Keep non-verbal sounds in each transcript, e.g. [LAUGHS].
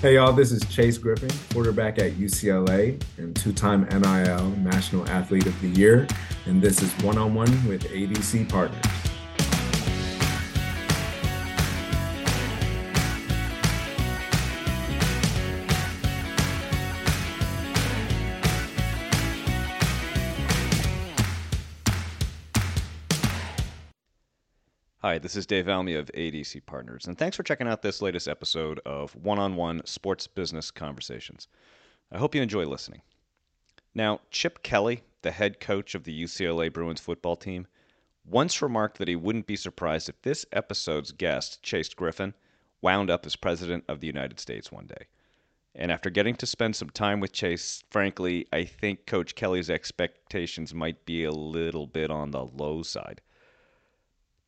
Hey, y'all, this is Chase Griffin, quarterback at UCLA and two time NIL National Athlete of the Year. And this is One on One with ADC Partners. Hi, this is Dave Almy of ADC Partners, and thanks for checking out this latest episode of One on One Sports Business Conversations. I hope you enjoy listening. Now, Chip Kelly, the head coach of the UCLA Bruins football team, once remarked that he wouldn't be surprised if this episode's guest, Chase Griffin, wound up as President of the United States one day. And after getting to spend some time with Chase, frankly, I think Coach Kelly's expectations might be a little bit on the low side.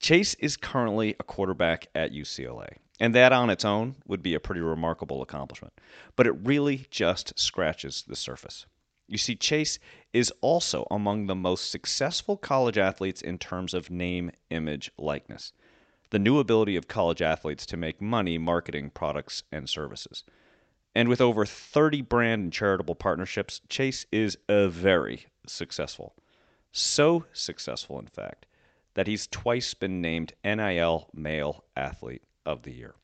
Chase is currently a quarterback at UCLA, and that on its own would be a pretty remarkable accomplishment. But it really just scratches the surface. You see, Chase is also among the most successful college athletes in terms of name, image, likeness. The new ability of college athletes to make money marketing products and services. And with over 30 brand and charitable partnerships, Chase is a very successful. So successful, in fact, that he's twice been named NIL Male Athlete of the Year.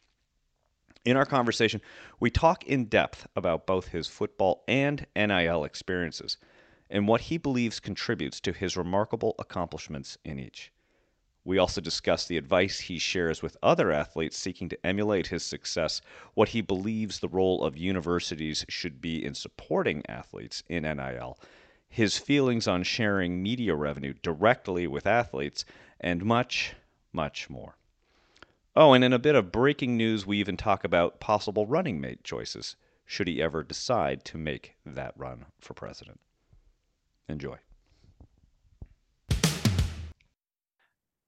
In our conversation, we talk in depth about both his football and NIL experiences and what he believes contributes to his remarkable accomplishments in each. We also discuss the advice he shares with other athletes seeking to emulate his success, what he believes the role of universities should be in supporting athletes in NIL, his feelings on sharing media revenue directly with athletes, and much, much more. Oh, and in a bit of breaking news, we even talk about possible running mate choices should he ever decide to make that run for president. Enjoy.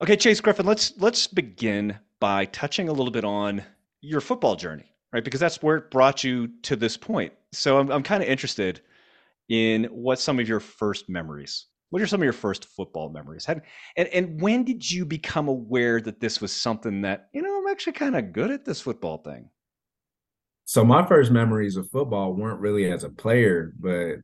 Okay, Chase Griffin, let's let's begin by touching a little bit on your football journey, right? Because that's where it brought you to this point. So I'm I'm kind of interested in what some of your first memories. What are some of your first football memories? and and when did you become aware that this was something that you know I'm actually kind of good at this football thing? So my first memories of football weren't really as a player, but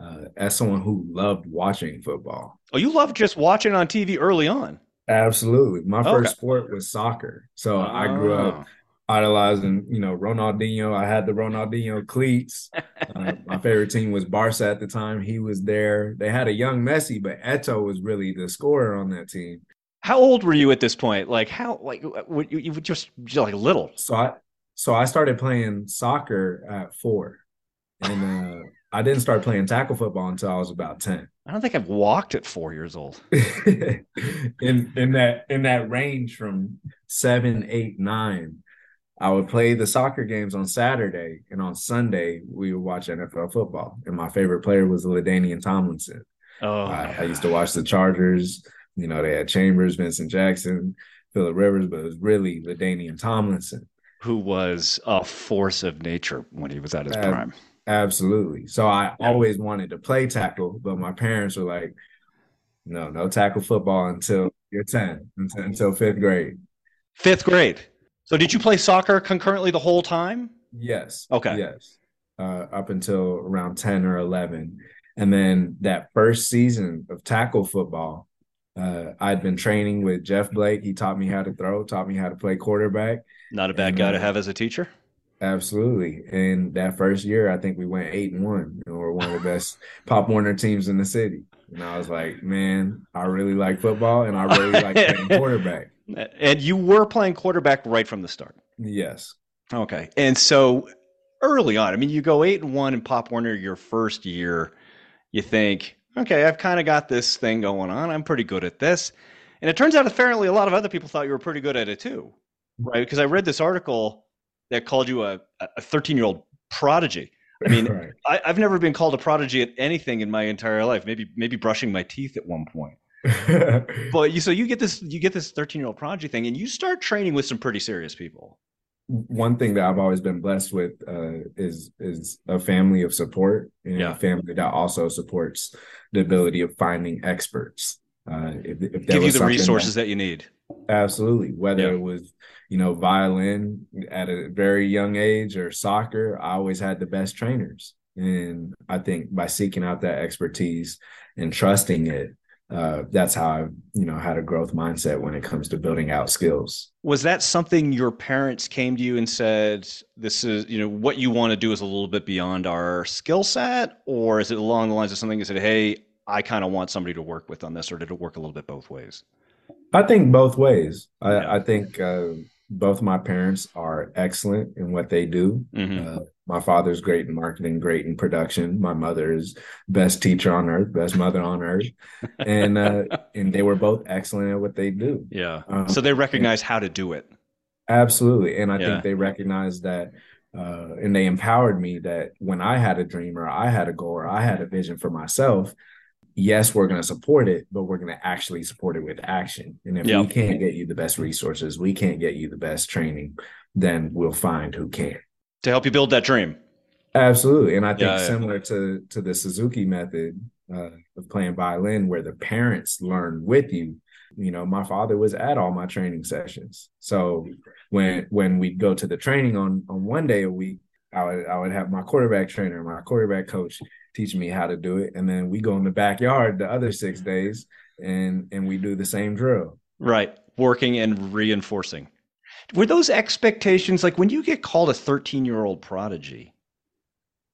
uh, as someone who loved watching football. Oh, you loved just watching on TV early on. Absolutely. My okay. first sport was soccer. So oh. I grew up ah idolizing, you know, Ronaldinho. I had the Ronaldinho cleats. Uh, [LAUGHS] my favorite team was Barca at the time. He was there. They had a young Messi, but Eto'o was really the scorer on that team. How old were you at this point? Like how like you, you were just like little. So I so I started playing soccer at four, and uh, I didn't start playing tackle football until I was about ten. I don't think I've walked at four years old. [LAUGHS] in in that in that range from seven, eight, nine, I would play the soccer games on Saturday, and on Sunday we would watch NFL football. And my favorite player was LaDainian Tomlinson. Oh, I, I, used to watch the Chargers. You know, they had Chambers, Vincent Jackson, Philip Rivers, but it was really LaDainian Tomlinson, who was a force of nature when he was at his prime. Absolutely. So I always wanted to play tackle, but my parents were like, "No, no tackle football until you're ten, until, until fifth grade." Fifth grade. So did you play soccer concurrently the whole time? Yes. Okay. Yes. Uh, up until around 10 or 11. And then that first season of tackle football, uh, I'd been training with Jeff Blake. He taught me how to throw, taught me how to play quarterback. Not a bad and, guy uh, to have as a teacher. Absolutely. And that first year, I think we went eight and one, and we're one of the best [LAUGHS] Pop Warner teams in the city. And I was like, man, I really like football, and I really like playing [LAUGHS] quarterback. And you were playing quarterback right from the start. Yes. Okay. And so early on, I mean, you go eight and one in Pop Warner your first year. You think, okay, I've kind of got this thing going on. I'm pretty good at this. And it turns out apparently a lot of other people thought you were pretty good at it too, right? Because I read this article that called you a 13 year old prodigy. I mean, [LAUGHS] right. I, have never been called a prodigy at anything in my entire life. Maybe maybe brushing my teeth at one point. [LAUGHS] but you so you get this you get this 13 year old prodigy thing and you start training with some pretty serious people one thing that i've always been blessed with uh, is is a family of support and yeah. a family that also supports the ability of finding experts Uh, if, if Give you the resources that, that, you need. Absolutely. Whether yeah. it was, you know, violin at a very young age or soccer, I always had the best trainers. And I think by seeking out that expertise and trusting it, uh, that's how I, you know, had a growth mindset when it comes to building out skills. Was that something your parents came to you and said, "This is, you know, what you want to do is a little bit beyond our skill set," or is it along the lines of something that said, "Hey, I kind of want somebody to work with on this," or did it work a little bit both ways? I think both ways. I, yeah. I think uh, both my parents are excellent in what they do. Mm-hmm. Uh, my father's great in marketing, great in production. My mother is best teacher on earth, best mother on earth, [LAUGHS] and uh, and they were both excellent at what they do. Yeah. Um, so they recognize and, how to do it. Absolutely, and I yeah. think they recognize that. Uh, and they empowered me that when I had a dream or I had a goal or I had a vision for myself, yes, we're going to support it, but we're going to actually support it with action. And if yep. we can't get you the best resources, we can't get you the best training, then we'll find who can. To help you build that dream. Absolutely. And I think yeah, similar yeah. to, to the Suzuki method uh, of playing violin, where the parents learn with you, you know, my father was at all my training sessions. So when when we go to the training on on one day a week, I would I would have my quarterback trainer, my quarterback coach teach me how to do it, and then we go in the backyard the other six days, and and we do the same drill. Right, working and reinforcing. Were those expectations like when you get called a thirteen year old prodigy?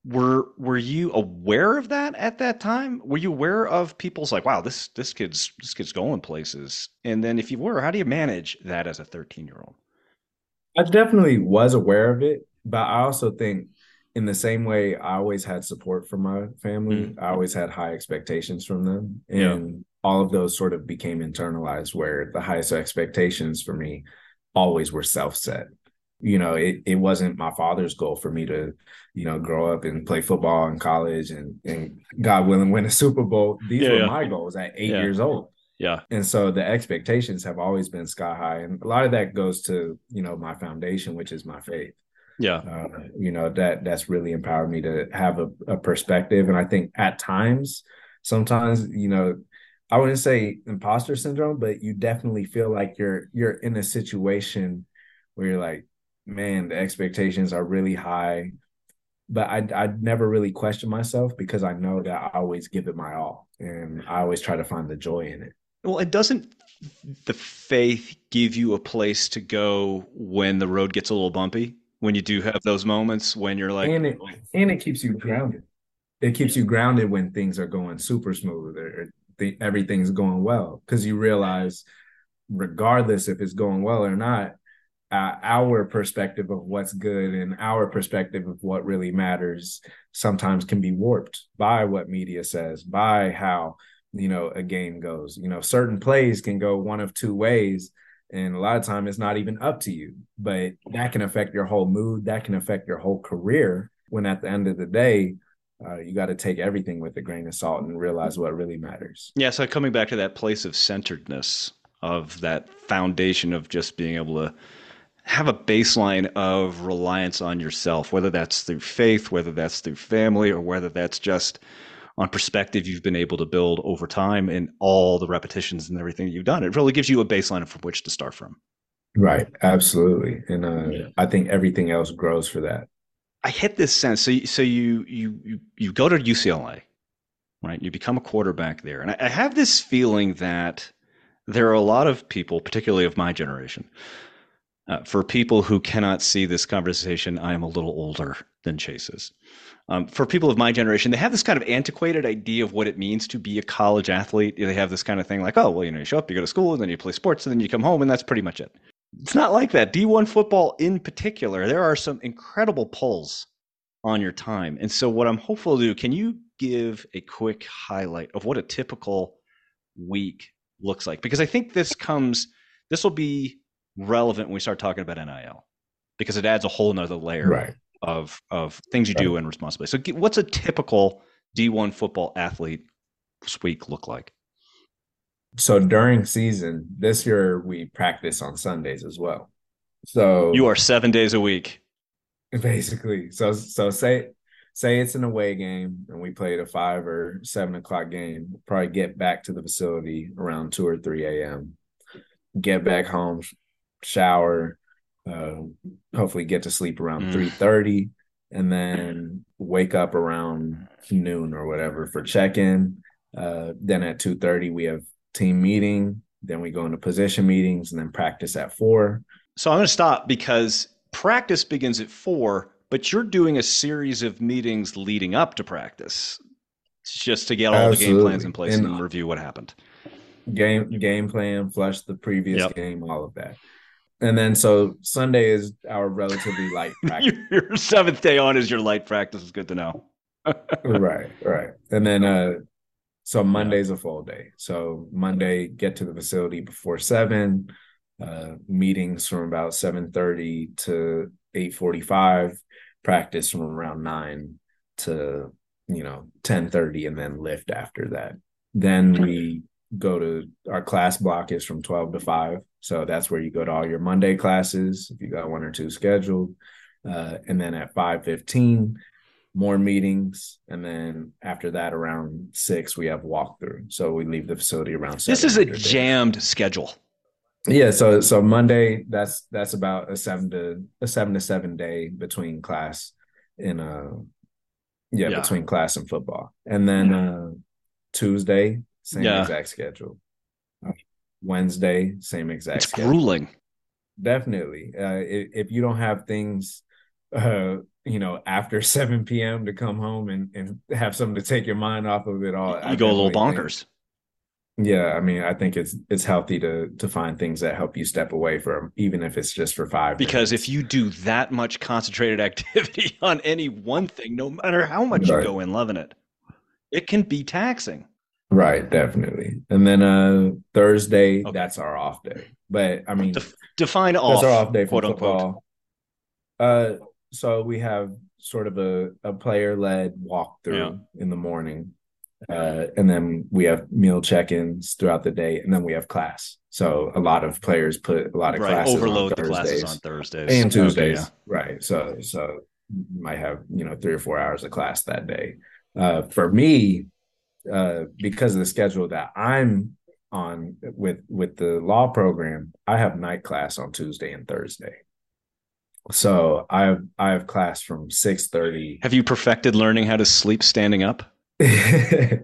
Were were you aware of that at that time? Were you aware of people's like, wow, this this kid's this kid's going places? And then if you were, how do you manage that as a thirteen year old? I definitely was aware of it, but I also think in the same way I always had support from my family, mm. I always had high expectations from them. And yeah. all of those sort of became internalized where the highest expectations for me always were self-set. You know, it, it wasn't my father's goal for me to, you know, grow up and play football in college and and God willing win a Super Bowl. These yeah, were yeah. my goals at eight years old. Yeah. And so the expectations have always been sky high. And a lot of that goes to, you know, my foundation, which is my faith. Yeah. Uh, you know, that that's really empowered me to have a, a perspective. And I think at times, sometimes, you know, I wouldn't say imposter syndrome, but you definitely feel like you're you're in a situation where you're like, man, the expectations are really high. But I I never really question myself because I know that I always give it my all and I always try to find the joy in it. Well, it doesn't the faith give you a place to go when the road gets a little bumpy? When you do have those moments when you're like and it and it keeps you grounded. It keeps you grounded when things are going super smooth or the, everything's going well because you realize regardless if it's going well or not uh, our perspective of what's good and our perspective of what really matters sometimes can be warped by what media says by how you know a game goes. You know certain plays can go one of two ways and a lot of time it's not even up to you but that can affect your whole mood. That can affect your whole career. When at the end of the day uh, you got to take everything with a grain of salt and realize what really matters. Yeah so coming back to that place of centeredness of that foundation of just being able to have a baseline of reliance on yourself whether that's through faith whether that's through family or whether that's just on perspective you've been able to build over time and all the repetitions and everything that you've done. It really gives you a baseline from which to start from. Right. Absolutely. And uh, yeah. I think everything else grows for that. I hit this sense. So, so you, you, you, you go to UCLA, right? You become a quarterback there. And I, I have this feeling that there are a lot of people, particularly of my generation, uh, for people who cannot see this conversation, I am a little older than Chase is um, for people of my generation, they have this kind of antiquated idea of what it means to be a college athlete. They have this kind of thing like, oh, well, you know, you show up, you go to school, and then you play sports, and then you come home, and that's pretty much it. It's not like that. D1 football in particular, there are some incredible pulls on your time. And so, what I'm hopeful to do, can you give a quick highlight of what a typical week looks like? Because I think this comes, this will be relevant when we start talking about NIL because it adds a whole nother layer right of of things you do and responsibility. So, what's a typical D1 football athlete week look like? So during season this year, we practice on Sundays as well. So you are seven days a week, [LAUGHS] basically. So so say say it's an away game and we played a five or seven o'clock game, we'll probably get back to the facility around two or three a.m. Get back home, shower, uh, hopefully get to sleep around mm. three thirty, and then wake up around noon or whatever for check in. Uh, then at two thirty we have team meeting. Then we go into position meetings and then practice at four. So I'm going to stop because practice begins at four, but you're doing a series of meetings leading up to practice just to get all Absolutely. the game plans in place and, and, review what happened. Game game plan, flush the previous yep. game, all of that. And then so Sunday is our relatively light [LAUGHS] practice. your seventh day on is your light practice. Is good to know. [LAUGHS] right, right. And then uh so Monday's a full day. So Monday, get to the facility before seven uh, meetings from about 7.30 to 8.45 practice from around 9 to you know 10.30 and then lift after that then we go to our class block is from 12 to 5 so that's where you go to all your monday classes if you got one or two scheduled uh, and then at 5.15 more meetings. And then after that around 6 we have walkthrough. So we leave the facility around six. this is a jammed schedule. Yeah so so monday that's that's about a seven to a seven to seven day between class and uh yeah, yeah. between class and football. And then uh tuesday same yeah. exact schedule wednesday same exact it's schedule. grueling definitely uh if, if you don't have things uh you know after [LAUGHS] 7 p.m to come home and and have something to take your mind off of it all you I go a little bonkers think, yeah, I mean, I think it's it's healthy to to find things that help you step away from, even if it's just for five. Because minutes. if you do that much concentrated [LAUGHS] activity on any one thing, no matter how much right. you go in loving it, it can be taxing. Right, definitely. And then uh Thursday, okay. that's our off day. But I mean, Def- define off. That's our off day for football. Uh, so we have sort of a a player led walkthrough yeah. in the morning uh, and then we have meal check-ins throughout the day, and then we have class. So a lot of players put a lot of right. classes overload the classes on Thursdays and Tuesdays, okay, yeah. right? So so you might have you know three or four hours of class that day. Uh, for me, uh, because of the schedule that I'm on with with the law program, I have night class on Tuesday and Thursday. So I have I have class from six thirty. Have you perfected learning how to sleep standing up? [LAUGHS] well,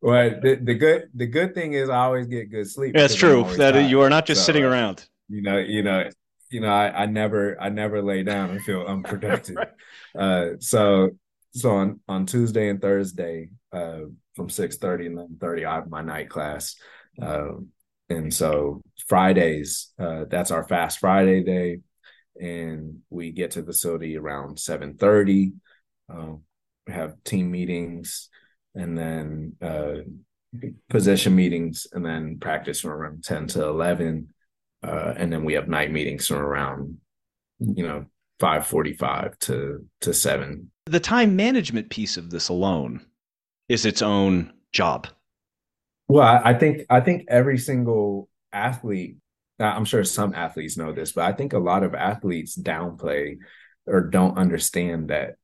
the, the good the good thing is I always get good sleep. That's true. That tired. you are not just so, sitting around. You know, you know, you know. I, I never I never lay down and feel unproductive. [LAUGHS] right. uh, so so on on Tuesday and Thursday, uh, from six thirty and then thirty, I have my night class. Uh, and so Fridays, uh, that's our fast Friday day, and we get to the facility around seven thirty. Um, we have team meetings and then uh, position meetings and then practice from around 10 to 11 uh, and then we have night meetings from around you know 545 to to 7 the time management piece of this alone is its own job well i think i think every single athlete uh, i'm sure some athletes know this but i think a lot of athletes downplay or don't understand that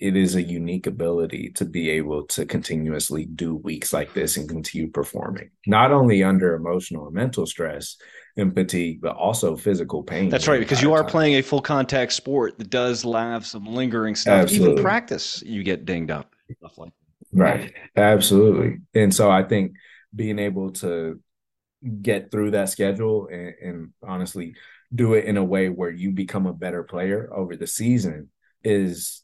it is a unique ability to be able to continuously do weeks like this and continue performing, not only under emotional and mental stress and fatigue, but also physical pain. That's right, because you are time. playing a full contact sport that does have some lingering stuff. Absolutely. Even practice, you get dinged up. Stuff like that. Right. Absolutely. And so I think being able to get through that schedule and, and honestly do it in a way where you become a better player over the season is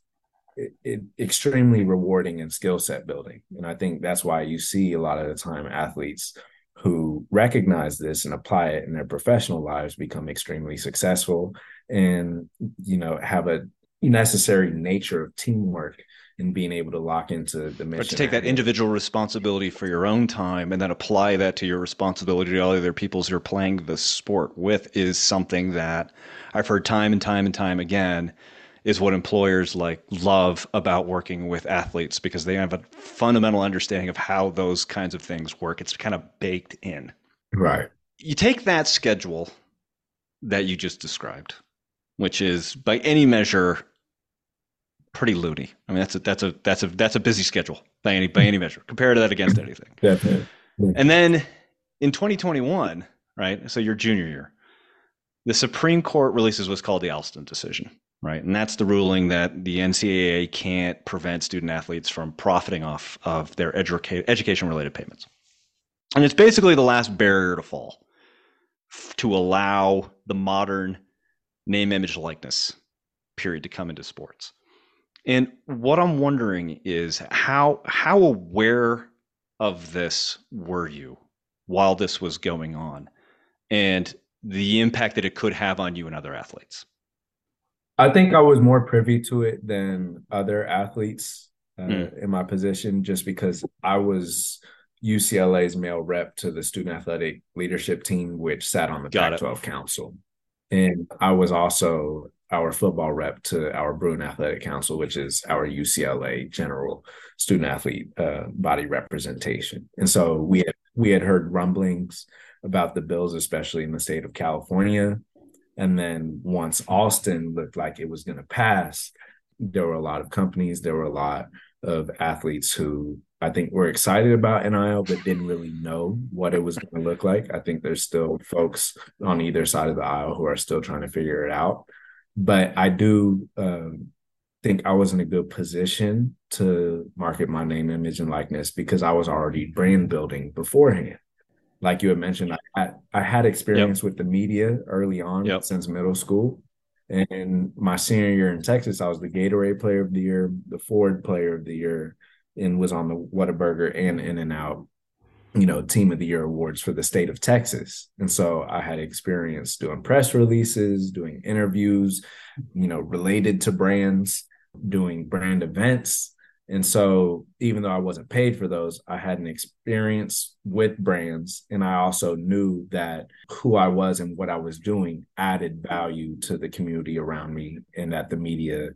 it, it, extremely rewarding and skill set building. And I think that's why you see a lot of the time athletes who recognize this and apply it in their professional lives become extremely successful and you know have a necessary nature of teamwork and being able to lock into the mission. But to take that individual responsibility for your own time and then apply that to your responsibility to all the other people's you're playing the sport with is something that I've heard time and time and time again is what employers like love about working with athletes because they have a fundamental understanding of how those kinds of things work. It's kind of baked in. Right. You take that schedule that you just described, which is by any measure pretty loony. I mean, that's a that's a that's a that's a busy schedule by any by any measure. Compare to that against anything. Definitely. And then in 2021, right? So your junior year, the Supreme Court releases what's called the Alston decision, right? And that's the ruling that the NCAA can't prevent student athletes from profiting off of their educa- education related payments. And it's basically the last barrier to fall to allow the modern name, image, likeness period to come into sports. And what I'm wondering is how how aware of this were you while this was going on and the impact that it could have on you and other athletes? I think I was more privy to it than other athletes uh, mm. in my position just because I was UCLA's male rep to the student athletic leadership team, which sat on the Pac 12 council. And I was also our football rep to our Bruin Athletic Council, which is our UCLA general student athlete uh, body representation. And so we had we had heard rumblings about the bills, especially in the state of California. And then once Alston looked like it was going to pass, there were a lot of companies, there were a lot of athletes who I think were excited about NIL, but didn't really know what it was going to look like. I think there's still folks on either side of the aisle who are still trying to figure it out. But I do um, think I was in a good position to market my name, image, and likeness because I was already brand building beforehand. Like you had mentioned, I had, I had experience yep. with the media early on yep. since middle school. And my senior year in Texas, I was the Gatorade Player of the Year, the Ford Player of the Year, and was on the Whataburger and In and Out, you know, Team of the Year awards for the state of Texas. And so I had experience doing press releases, doing interviews, you know, related to brands, doing brand events. And so even though I wasn't paid for those, I had an experience with brands. And I also knew that who I was and what I was doing added value to the community around me and that the media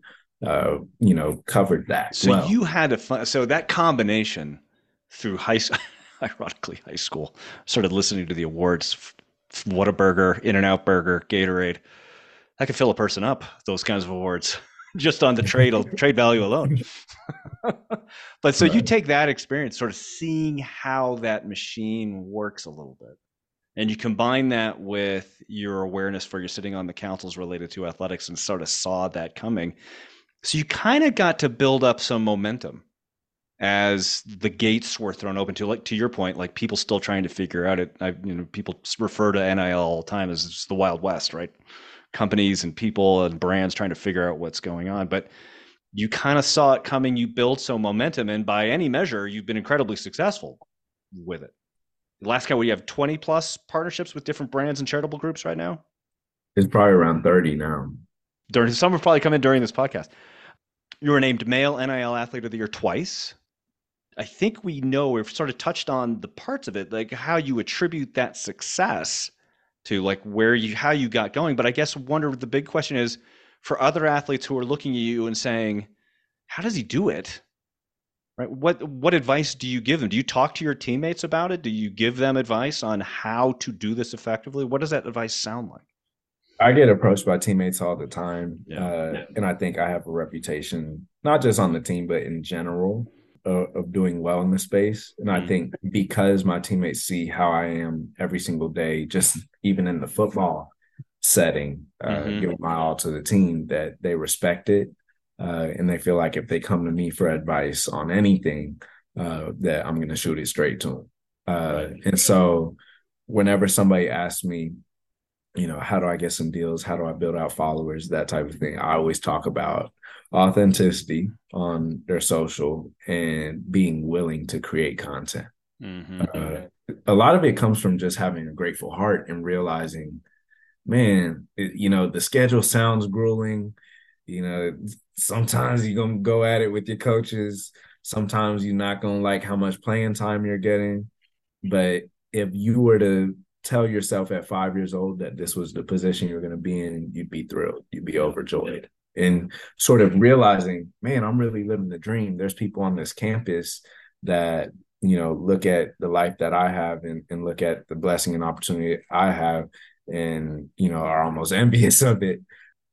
uh, you know, covered that. So well. you had a fun, so that combination through high, [LAUGHS] ironically high school, started listening to the awards, Whataburger, In and Out Burger, Gatorade. I could fill a person up those kinds of awards [LAUGHS] just on the trade [LAUGHS] trade value alone. [LAUGHS] but so right. you take that experience, sort of seeing how that machine works a little bit, and you combine that with your awareness for you're sitting on the councils related to athletics and sort of saw that coming so you kind of got to build up some momentum as the gates were thrown open to like to your point, like people still trying to figure out it. I, you know, people refer to NIL all the time as the Wild West, right? Companies and people and brands trying to figure out what's going on. But you kind of saw it coming. You build some momentum, and by any measure, you've been incredibly successful with it. Last count, we have 20 plus partnerships with different brands and charitable groups right now. It's probably around 30 now. During some have probably come in during this podcast. You were named Male NIL Athlete of the Year twice. I think we know we've sort of touched on the parts of it, like how you attribute that success to like where you how you got going. But I guess wonder the big question is for other athletes who are looking at you and saying, How does he do it? Right? What what advice do you give them? Do you talk to your teammates about it? Do you give them advice on how to do this effectively? What does that advice sound like? I get approached by teammates all the time, yeah, uh, yeah. and I think I have a reputation not just on the team but in general uh, of doing well in the space. And mm-hmm. I think because my teammates see how I am every single day, just even in the football setting, uh, mm-hmm. giving my all to the team, that they respect it, uh, and they feel like if they come to me for advice on anything, uh, that I'm going to shoot it straight to them. Uh, and so, whenever somebody asks me you know, how do I get some deals? How do I build out followers? That type of thing. I always talk about authenticity on their social and being willing to create content. Mm-hmm. Uh, a lot of it comes from just having a grateful heart and realizing, man, it, you know, the schedule sounds grueling. You know, sometimes you're going to go at it with your coaches. Sometimes you're not going to like how much playing time you're getting. But if you were to tell yourself at five years old that this was the position you're going to be in, you'd be thrilled, you'd be overjoyed. And sort of realizing, man, I'm really living the dream. There's people on this campus that, you know, look at the life that I have and, and look at the blessing and opportunity I have and, you know, are almost [LAUGHS] envious of it.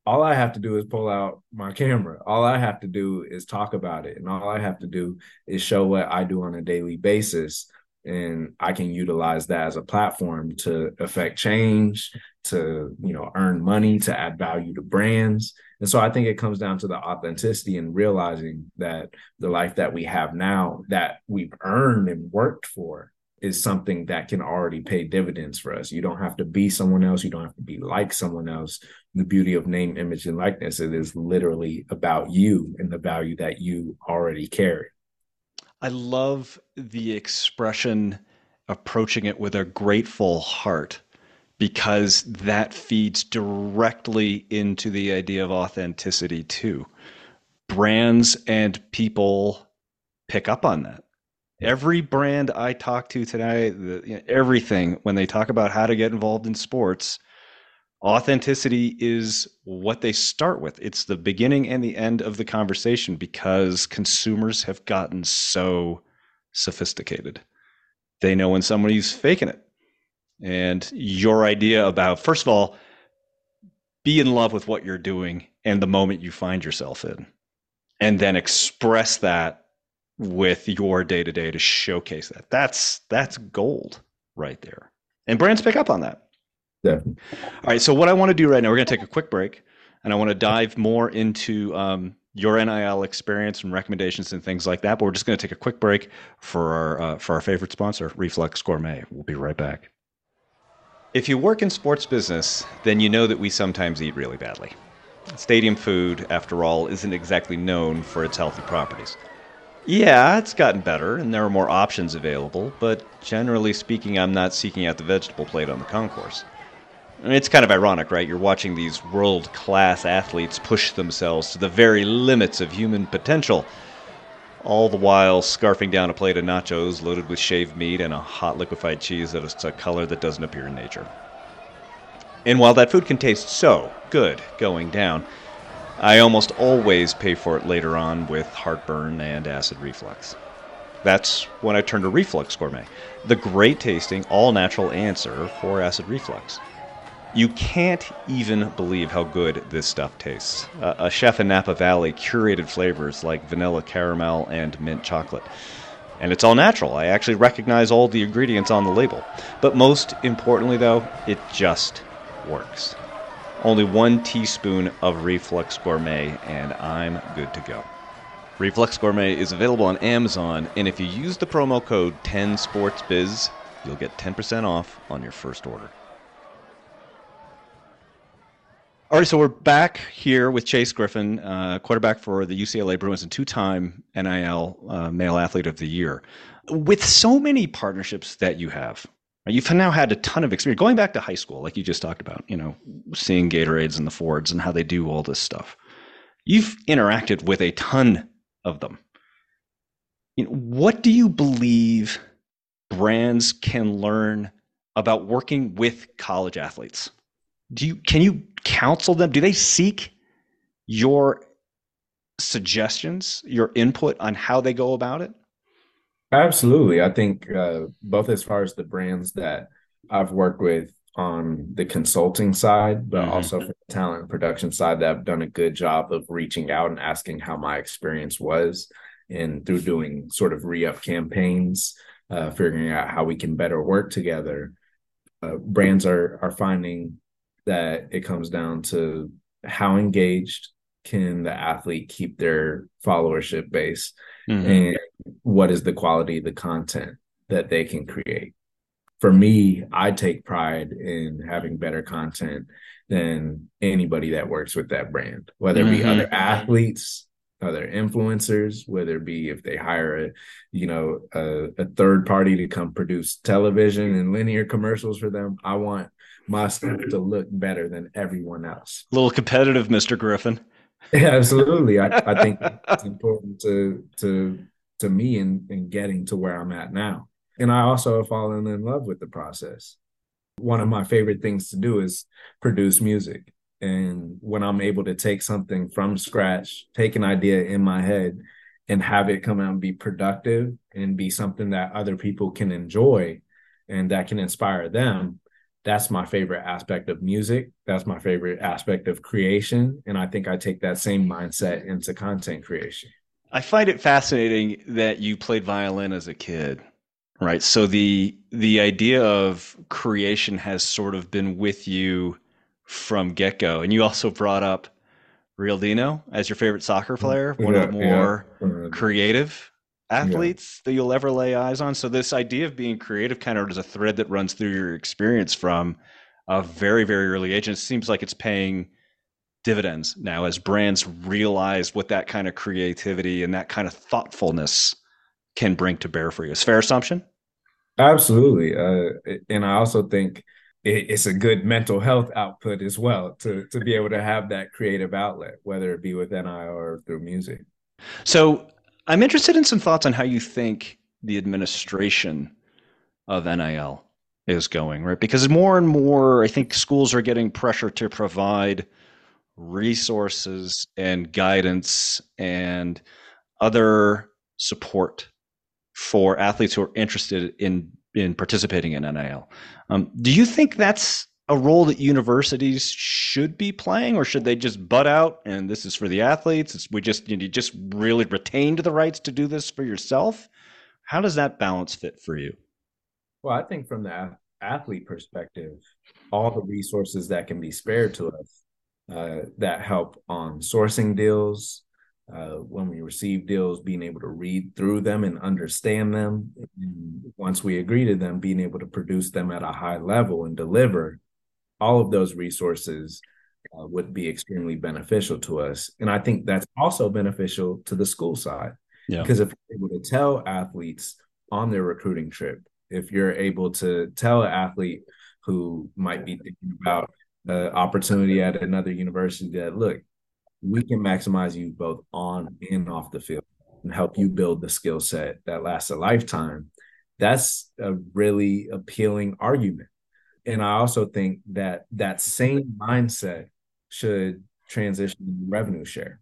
all I have to do is pull out my camera. All I have to do is talk about it. And all I have to do is show what I do on a daily basis. And I can utilize that as a platform to affect change, to, you know, earn money, to add value to brands. And so I think it comes down to the authenticity and realizing that the life that we have now that we've earned and worked for is something that can already pay dividends for us. You don't have to be someone else. You don't have to be like someone else. The beauty of name, image, and likeness it is literally about you and the value that you already carry. I love the expression approaching it with a grateful heart because that feeds directly into the idea of authenticity too. Brands and people pick up on that every brand I talk to today, everything when they talk about how to get involved in sports, authenticity is what they start with. It's the beginning and the end of the conversation because consumers have gotten so sophisticated. They know when somebody's faking it. And your idea about, first of all, be in love with what you're doing and the moment you find yourself in, and then express that with your day to day to showcase that. That's that's gold right there. And brands pick up on that. Yeah. All right. So what I want to do right now, we're going to take a quick break, and I want to dive more into um, your NIL experience and recommendations and things like that. But we're just going to take a quick break for our uh, for our favorite sponsor, Reflux Gourmet. We'll be right back. If you work in sports business, then you know that we sometimes eat really badly. Stadium food, after all, isn't exactly known for its healthy properties. Yeah, it's gotten better, and there are more options available, but generally speaking, I'm not seeking out the vegetable plate on the concourse. It's kind of ironic, right? You're watching these world class athletes push themselves to the very limits of human potential, all the while scarfing down a plate of nachos loaded with shaved meat and a hot liquefied cheese that is a color that doesn't appear in nature. And while that food can taste so good going down, I almost always pay for it later on with heartburn and acid reflux. That's when I turn to Reflux Gourmet, the great tasting, all natural answer for acid reflux. You can't even believe how good this stuff tastes. Uh, a chef in Napa Valley curated flavors like vanilla caramel and mint chocolate. And it's all natural. I actually recognize all the ingredients on the label. But most importantly, though, it just works. Only one teaspoon of Reflux Gourmet, and I'm good to go. Reflux Gourmet is available on Amazon, and if you use the promo code 10SportsBiz, you'll get 10% off on your first order. All right, so we're back here with Chase Griffin, uh, quarterback for the UCLA Bruins and two-time NIL uh, Male Athlete of the Year. With so many partnerships that you have, You've now had a ton of experience going back to high school, like you just talked about, you know, seeing Gatorades and the Fords and how they do all this stuff. You've interacted with a ton of them. You know, what do you believe brands can learn about working with college athletes? Do you can you counsel them? Do they seek your suggestions, your input on how they go about it? Absolutely. I think uh, both as far as the brands that I've worked with on the consulting side, but mm-hmm. also for the talent production side that I've done a good job of reaching out and asking how my experience was and through doing sort of re-up campaigns, uh, figuring out how we can better work together. Uh, brands are are finding that it comes down to how engaged can the athlete keep their followership base mm-hmm. and what is the quality of the content that they can create. For me, I take pride in having better content than anybody that works with that brand, whether it be mm-hmm. other athletes, other influencers, whether it be if they hire a, you know, a, a third party to come produce television and linear commercials for them. I want my stuff to look better than everyone else. A little competitive, Mr. Griffin. [LAUGHS] Yeah, absolutely. I, I think it's important to to to me in, in getting to where I'm at now. And I also have fallen in love with the process. One of my favorite things to do is produce music. And when I'm able to take something from scratch, take an idea in my head and have it come out and be productive and be something that other people can enjoy and that can inspire them, that's my favorite aspect of music. That's my favorite aspect of creation. And I think I take that same mindset into content creation. I find it fascinating that you played violin as a kid, right? So the the idea of creation has sort of been with you from get go. And you also brought up Ronaldinho as your favorite soccer mm-hmm. player, one yeah, of the more yeah. creative athletes yeah. that you'll ever lay eyes on. So this idea of being creative kind of is a thread that runs through your experience from a very, very early age. And it seems like it's paying dividends now as brands realize what that kind of creativity and that kind of thoughtfulness can bring to bear for you. Is fair assumption? Absolutely. Uh, and I also think it's a good mental health output as well to to be able to have that creative outlet, whether it be with NIL or through music. So I'm interested in some thoughts on how you think the administration of NIL is going, right? Because more and more, I think schools are getting pressure to provide resources and guidance and other support for athletes who are interested in in participating in NIL. Um, do you think that's a role that universities should be playing, or should they just butt out and this is for the athletes? It's, we just you, know, you just really retained the rights to do this for yourself. How does that balance fit for you? Well, I think from the athlete perspective, all the resources that can be spared to us uh, that help on sourcing deals, uh, when we receive deals, being able to read through them and understand them. And once we agree to them, being able to produce them at a high level and deliver all of those resources uh, would be extremely beneficial to us. And I think that's also beneficial to the school side. Yeah. Because if you're able to tell athletes on their recruiting trip, if you're able to tell an athlete who might be thinking about the opportunity at another university that look, we can maximize you both on and off the field and help you build the skill set that lasts a lifetime. That's a really appealing argument and I also think that that same mindset should transition to revenue share.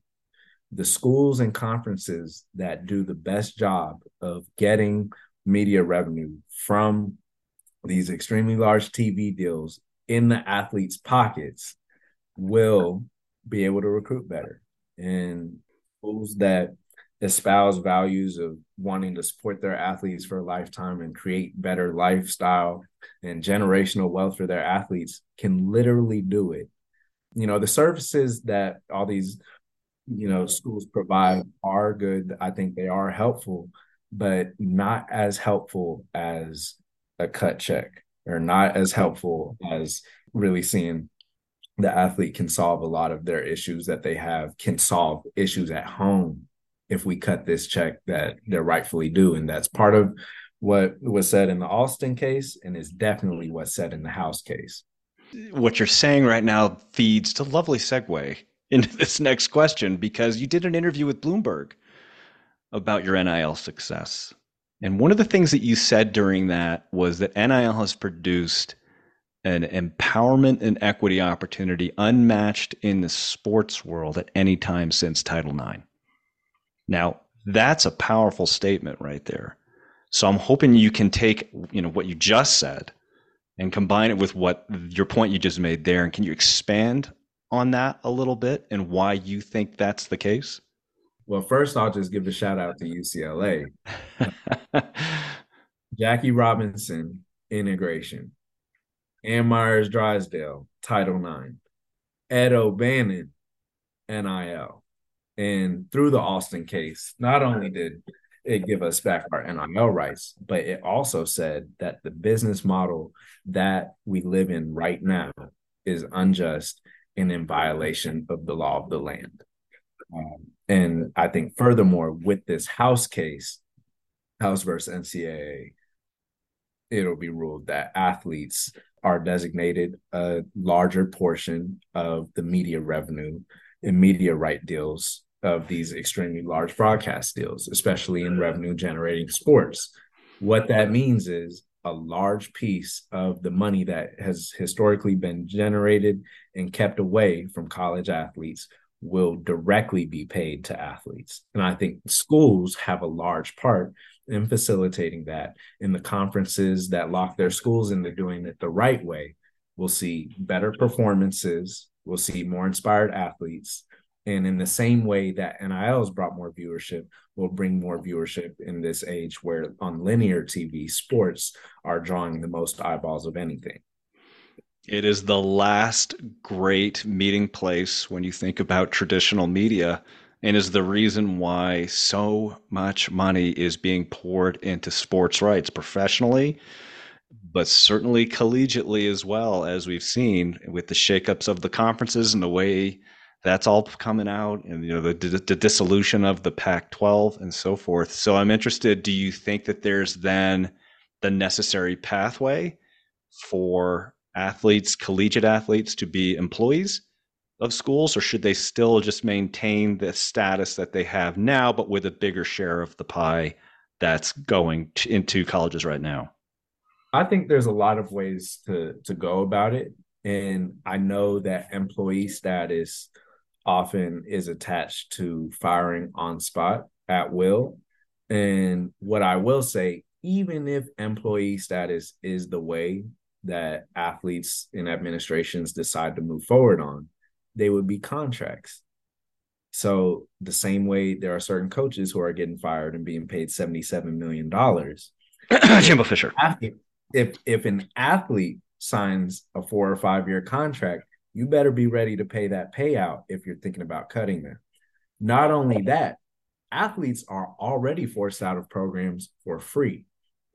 The schools and conferences that do the best job of getting media revenue from these extremely large TV deals in the athletes' pockets will be able to recruit better. And schools that espouse values of wanting to support their athletes for a lifetime and create better lifestyle and generational wealth for their athletes can literally do it. You know, the services that all these, you know, schools provide are good. I think they are helpful, but not as helpful as a cut check or not as helpful as really seeing the athlete can solve a lot of their issues that they have, can solve issues at home if we cut this check that they're rightfully due. And that's part of what was said in the Alston case and is definitely what's said in the House case. What you're saying right now feeds to lovely segue into this next question because you did an interview with Bloomberg about your NIL success. And one of the things that you said during that was that NIL has produced an empowerment and equity opportunity unmatched in the sports world at any time since Title IX. Now, that's a powerful statement right there. So I'm hoping you can take, you know, what you just said and combine it with what your point you just made there. And can you expand on that a little bit and why you think that's the case? Well, first, I'll just give a shout out to UCLA. [LAUGHS] Jackie Robinson, integration. Ann Myers Drysdale, Title IX. Ed O'Bannon, NIL. And through the Alston case, not only did it give us back our NIL rights, but it also said that the business model that we live in right now is unjust and in violation of the law of the land. Um, and I think furthermore, with this House case, House versus NCAA, it'll be ruled that athletes are designated a larger portion of the media revenue and media right deals of these extremely large broadcast deals, especially in revenue generating sports. What that means is a large piece of the money that has historically been generated and kept away from college athletes will directly be paid to athletes. And I think schools have a large part in facilitating that in the conferences that lock their schools into doing it the right way we'll see better performances, we'll see more inspired athletes. And in the same way that NIL has brought more viewership, will bring more viewership in this age where on linear TV, sports are drawing the most eyeballs of anything. It is the last great meeting place when you think about traditional media and is the reason why so much money is being poured into sports rights professionally, but certainly collegiately as well, as we've seen with the shakeups of the conferences and the way that's all coming out and you know the, the dissolution of the pac 12 and so forth. So i'm interested do you think that there's then the necessary pathway for athletes collegiate athletes to be employees of schools or should they still just maintain the status that they have now but with a bigger share of the pie that's going to, into colleges right now? I think there's a lot of ways to to go about it. And i know that employee status often is attached to firing on spot at will. And what I will say, even if employee status is the way that athletes and administrations decide to move forward on, they would be contracts. So the same way there are certain coaches who are getting fired and being paid $77 million. [CLEARS THROAT] Jimbo Fisher. If if an athlete signs a four or five year contract, you better be ready to pay that payout if you're thinking about cutting them. Not only that, athletes are already forced out of programs for free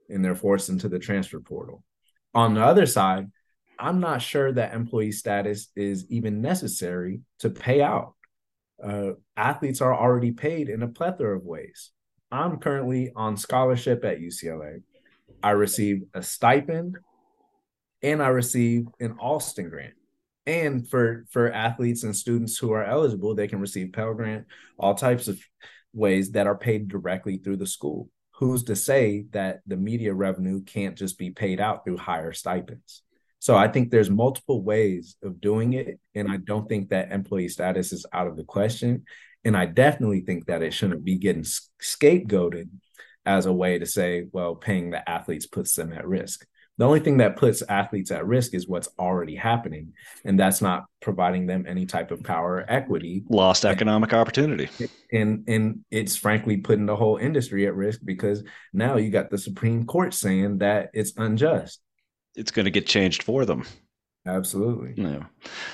and they're forced into the transfer portal. On the other side, I'm not sure that employee status is even necessary to pay out. Uh, athletes are already paid in a plethora of ways. I'm currently on scholarship at UCLA. I receive a stipend and I receive an Alston grant and for for athletes and students who are eligible they can receive pell grant all types of ways that are paid directly through the school. Who's to say that the media revenue can't just be paid out through higher stipends? So i think there's multiple ways of doing it and i don't think that employee status is out of the question. And i definitely think that it shouldn't be getting scapegoated as a way to say well paying the athletes puts them at risk the only thing that puts athletes at risk is what's already happening, and that's not providing them any type of power or equity. Lost economic and, opportunity. And and it's frankly putting the whole industry at risk because now you got the Supreme Court saying that it's unjust. It's going to get changed for them. Absolutely. Yeah.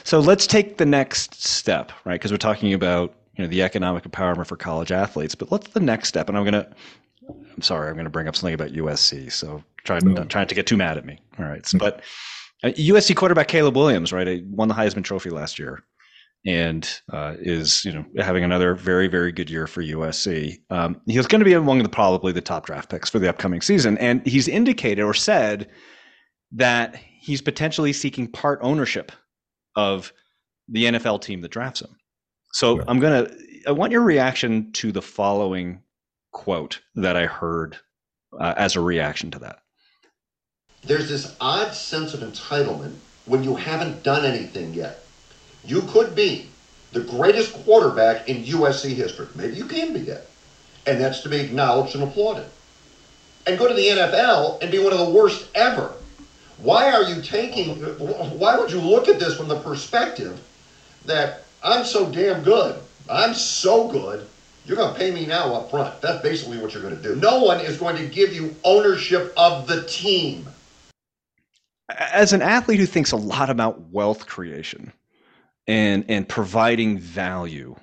So let's take the next step, right? Because we're talking about you know the economic empowerment for college athletes, but what's the next step? And I'm gonna I'm sorry, I'm going to bring up something about USC. So trying no. trying to get too mad at me. All right, so, but uh, USC quarterback Caleb Williams, right, he won the Heisman Trophy last year, and uh, is you know having another very very good year for USC. Um, he's going to be among the probably the top draft picks for the upcoming season, and he's indicated or said that he's potentially seeking part ownership of the NFL team that drafts him. So I'm gonna I want your reaction to the following quote that I heard uh, as a reaction to that. There's this odd sense of entitlement when you haven't done anything yet. You could be the greatest quarterback in USC history. Maybe you can be yet. And that's to be acknowledged and applauded. And go to the NFL and be one of the worst ever. Why are you taking, why would you look at this from the perspective that I'm so damn good? I'm so good you're going to pay me now up front. That's basically what you're going to do. No one is going to give you ownership of the team. As an athlete who thinks a lot about wealth creation and and providing value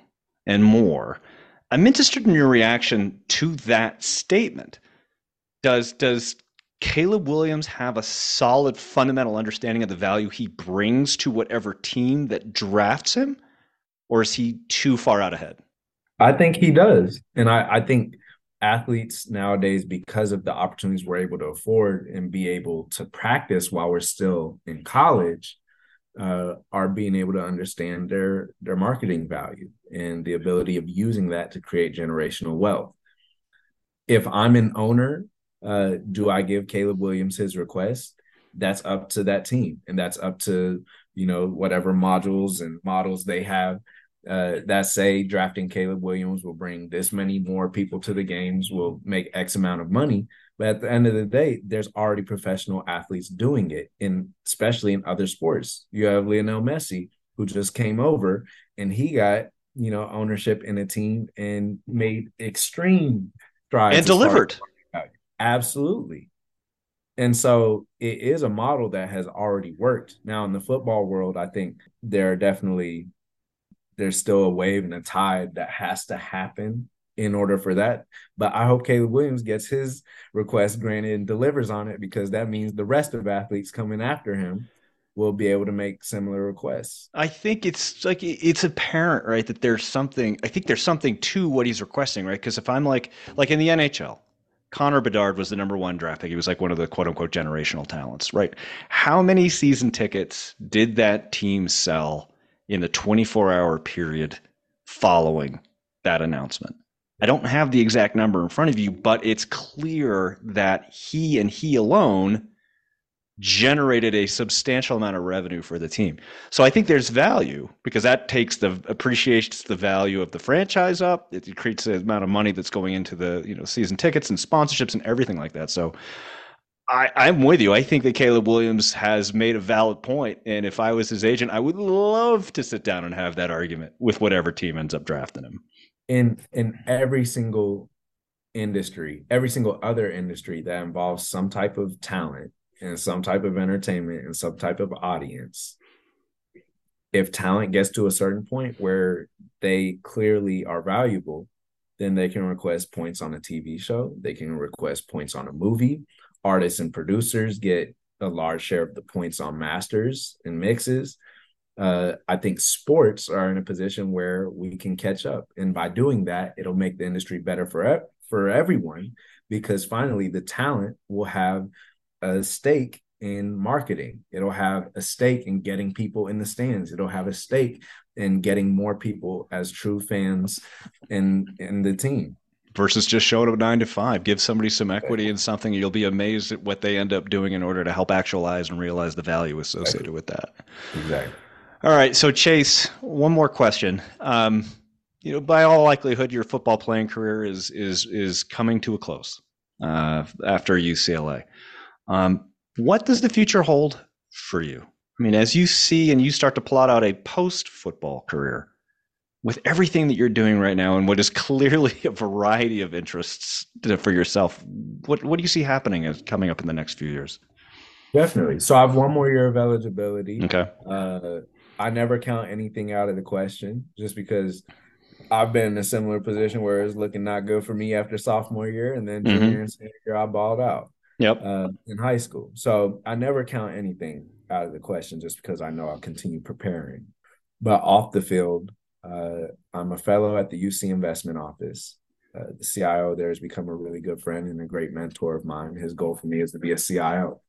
and more, I'm interested in your reaction to that statement. Does does Caleb Williams have a solid fundamental understanding of the value he brings to whatever team that drafts him, or is he too far out ahead? I think he does. And I, I think athletes nowadays, because of the opportunities we're able to afford and be able to practice while we're still in college, uh, are being able to understand their their marketing value and the ability of using that to create generational wealth. If I'm an owner, uh, do I give Caleb Williams his request? That's up to that team, and that's up to you know whatever modules and models they have uh, that say drafting Caleb Williams will bring this many more people to the games, will make X amount of money. But at the end of the day, there's already professional athletes doing it, in especially in other sports. You have Lionel Messi, who just came over, and he got you know ownership in a team and made extreme strides and delivered. Absolutely. And so it is a model that has already worked. Now in the football world, I think there are definitely there's still a wave and a tide that has to happen in order for that. But I hope Caleb Williams gets his request granted and delivers on it because that means the rest of athletes coming after him will be able to make similar requests. I think it's like it's apparent, right, that there's something. I think there's something to what he's requesting, right? Because if I'm like like in the NHL, Connor Bedard was the number one draft pick. He was like one of the quote unquote generational talents, right? How many season tickets did that team sell in the 24 hour period following that announcement? I don't have the exact number in front of you, but it's clear that he and he alone generated a substantial amount of revenue for the team. So I think there's value because that takes the appreciates the value of the franchise up. It creates the amount of money that's going into the you know season tickets and sponsorships and everything like that. So I, I'm with you. I think that Caleb Williams has made a valid point, and if I was his agent, I would love to sit down and have that argument with whatever team ends up drafting him. In in every single industry, every single other industry that involves some type of talent and some type of entertainment and some type of audience, if talent gets to a certain point where they clearly are valuable, then they can request points on a TV show. They can request points on a movie. Artists and producers get a large share of the points on masters and mixes. Uh, I think sports are in a position where we can catch up, and by doing that, it'll make the industry better for for everyone because finally the talent will have a stake in marketing. It'll have a stake in getting people in the stands. It'll have a stake in getting more people as true fans in in the team. Versus just showing up nine to five. Give somebody some equity in something. You'll be amazed at what they end up doing in order to help actualize and realize the value associated exactly. with that. Exactly. All right. So Chase, one more question. Um, you know, by all likelihood, your football playing career is is is coming to a close uh, after UCLA. Um, what does the future hold for you? I mean, as you see and you start to plot out a post football career with everything that you're doing right now and what is [LAUGHS] clearly a variety of interests for yourself, what, what do you see happening as coming up in the next few years? Definitely. So I have one more year of eligibility. Okay. Uh, I never count anything out of the question just because I've been in a similar position where it's looking not good for me after sophomore year, and then junior mm-hmm. and senior year I balled out. Yep. Uh, in high school, so I never count anything out of the question just because I know I'll continue preparing. But off the field, uh, I'm a fellow at the UC Investment Office. Uh, the CIO there has become a really good friend and a great mentor of mine. His goal for me is to be a CIO.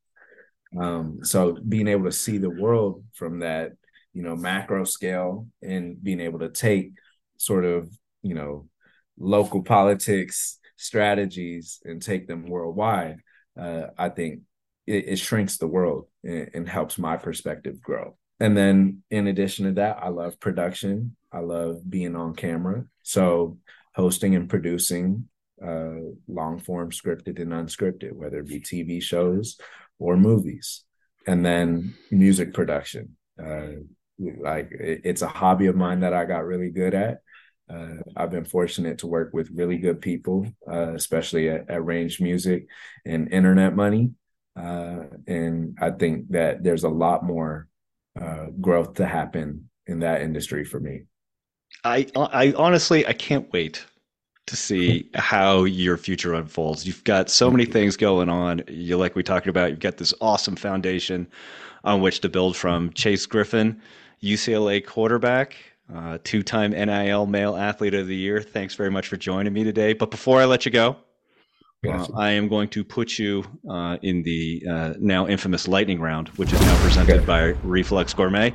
Um, so being able to see the world from that, you know, macro scale and being able to take sort of, you know, local politics strategies and take them worldwide uh, I think it, it, shrinks the world and, and helps my perspective grow. And then in addition to that, I love production. I love being on camera. So hosting and producing uh, long form scripted and unscripted, whether it be TV shows or movies. And then music production. Uh, like it, it's a hobby of mine that I got really good at. Uh, I've been fortunate to work with really good people, uh, especially at, at, Range Music and Internet Money. Uh, and I think that there's a lot more uh, growth to happen in that industry for me. I, I honestly, I can't wait to see [LAUGHS] how your future unfolds. You've got so many things going on. You like we talked about. You've got this awesome foundation on which to build from. Chase Griffin, UCLA quarterback, uh, two time NIL Male Athlete of the Year. Thanks very much for joining me today. But before I let you go, uh, I am going to put you uh, in the uh, now infamous lightning round, which is now presented okay. by Reflux Gourmet.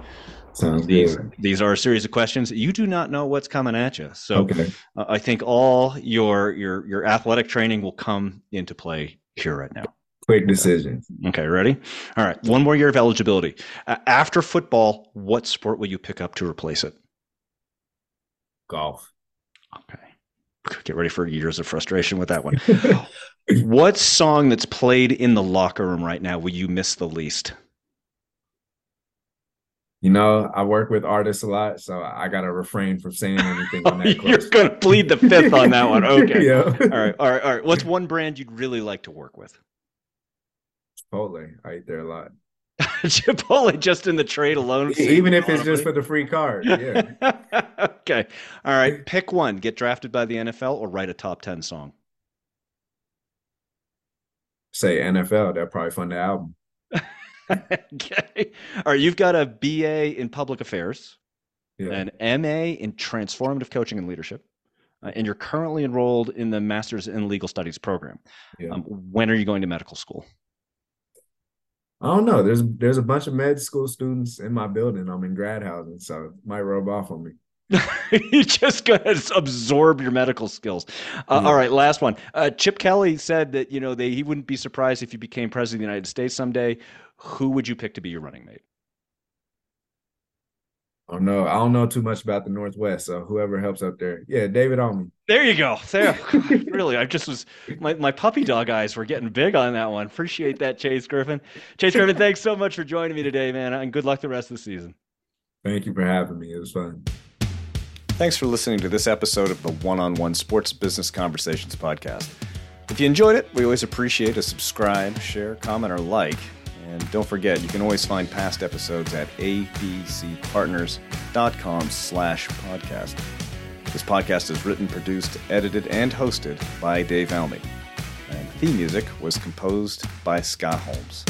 Sounds these, good. These are a series of questions. You do not know what's coming at you, so okay. Uh, I think all your your your athletic training will come into play here right now. Quick decisions. Okay, ready? All right. One more year of eligibility. after football, what sport will you pick up to replace it? Golf. Okay. Get ready for years of frustration with that one. [LAUGHS] what song that's played in the locker room right now will you miss the least? You know, I work with artists a lot, so I gotta refrain from saying anything on [LAUGHS] that. You're gonna plead the fifth on that one. [LAUGHS] Okay. yeah. All right. All right. All right. What's one brand you'd really like to work with? Chipotle. I eat there a lot. [LAUGHS] Chipotle just in the trade alone. Even if it's just for the free card. Yeah. okay. All right. Pick one. Get drafted by the NFL or write a top 10 song. Say NFL. They'll probably fund the album. [LAUGHS] okay. All right. You've got a BA in public affairs, Yeah. an MA in transformative coaching and leadership, uh, and you're currently enrolled in the Master's in Legal Studies program. Yeah. Um, when are you going to medical school? I don't know. There's there's a bunch of med school students in my building. I'm in grad housing, so it might rub off on me. [LAUGHS] you just gotta absorb your medical skills. Uh, Yeah. All right, last one. Uh, Chip Kelly said that you know they, he wouldn't be surprised if you became president of the United States someday. Who would you pick to be your running mate? Oh no, I don't know too much about the Northwest, so whoever helps up there. Yeah, David Almy. There you go. There, [LAUGHS] really, I just was my, my puppy dog eyes were getting big on that one. Appreciate that, Chase Griffin. Chase Griffin, thanks so much for joining me today, man, and good luck the rest of the season. Thank you for having me. It was fun. Thanks for listening to this episode of the One on One Sports Business Conversations podcast. If you enjoyed it, we always appreciate a subscribe, share, comment, or like. And don't forget, you can always find past episodes at abcpartners.com slash podcast. This podcast is written, produced, edited, and hosted by Dave Almy. And theme music was composed by Scott Holmes.